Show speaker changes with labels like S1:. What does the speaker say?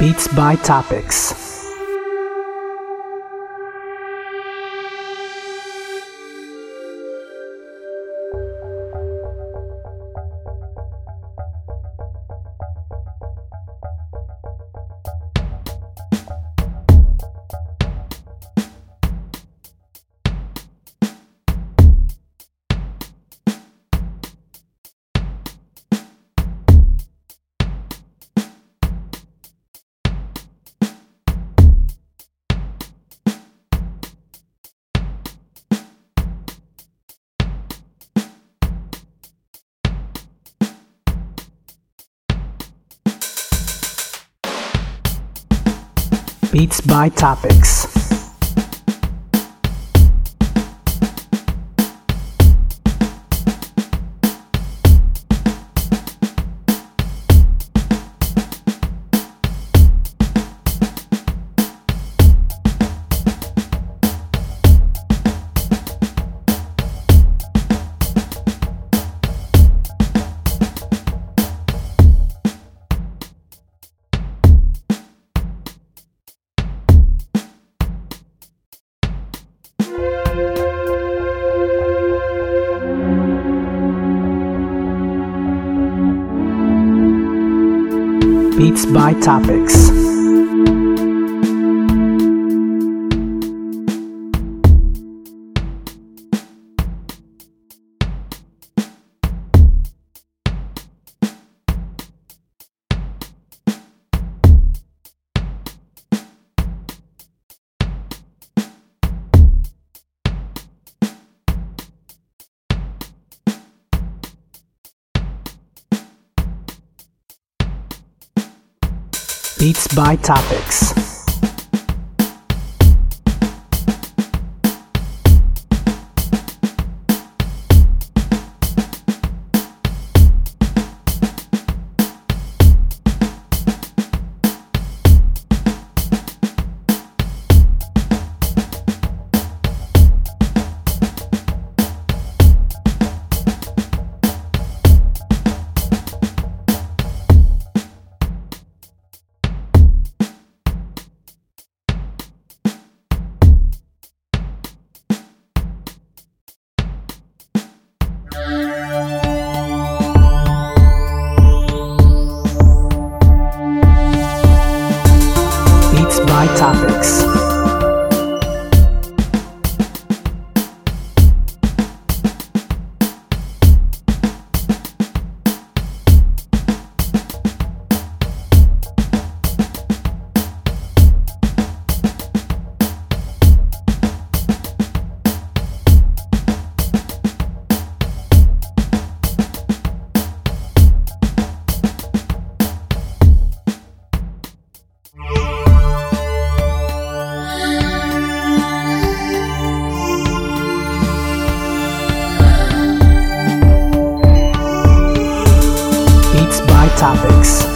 S1: Beats by Topics. Beats by Topics. Beats by Topics. Beats by Topics. Topics.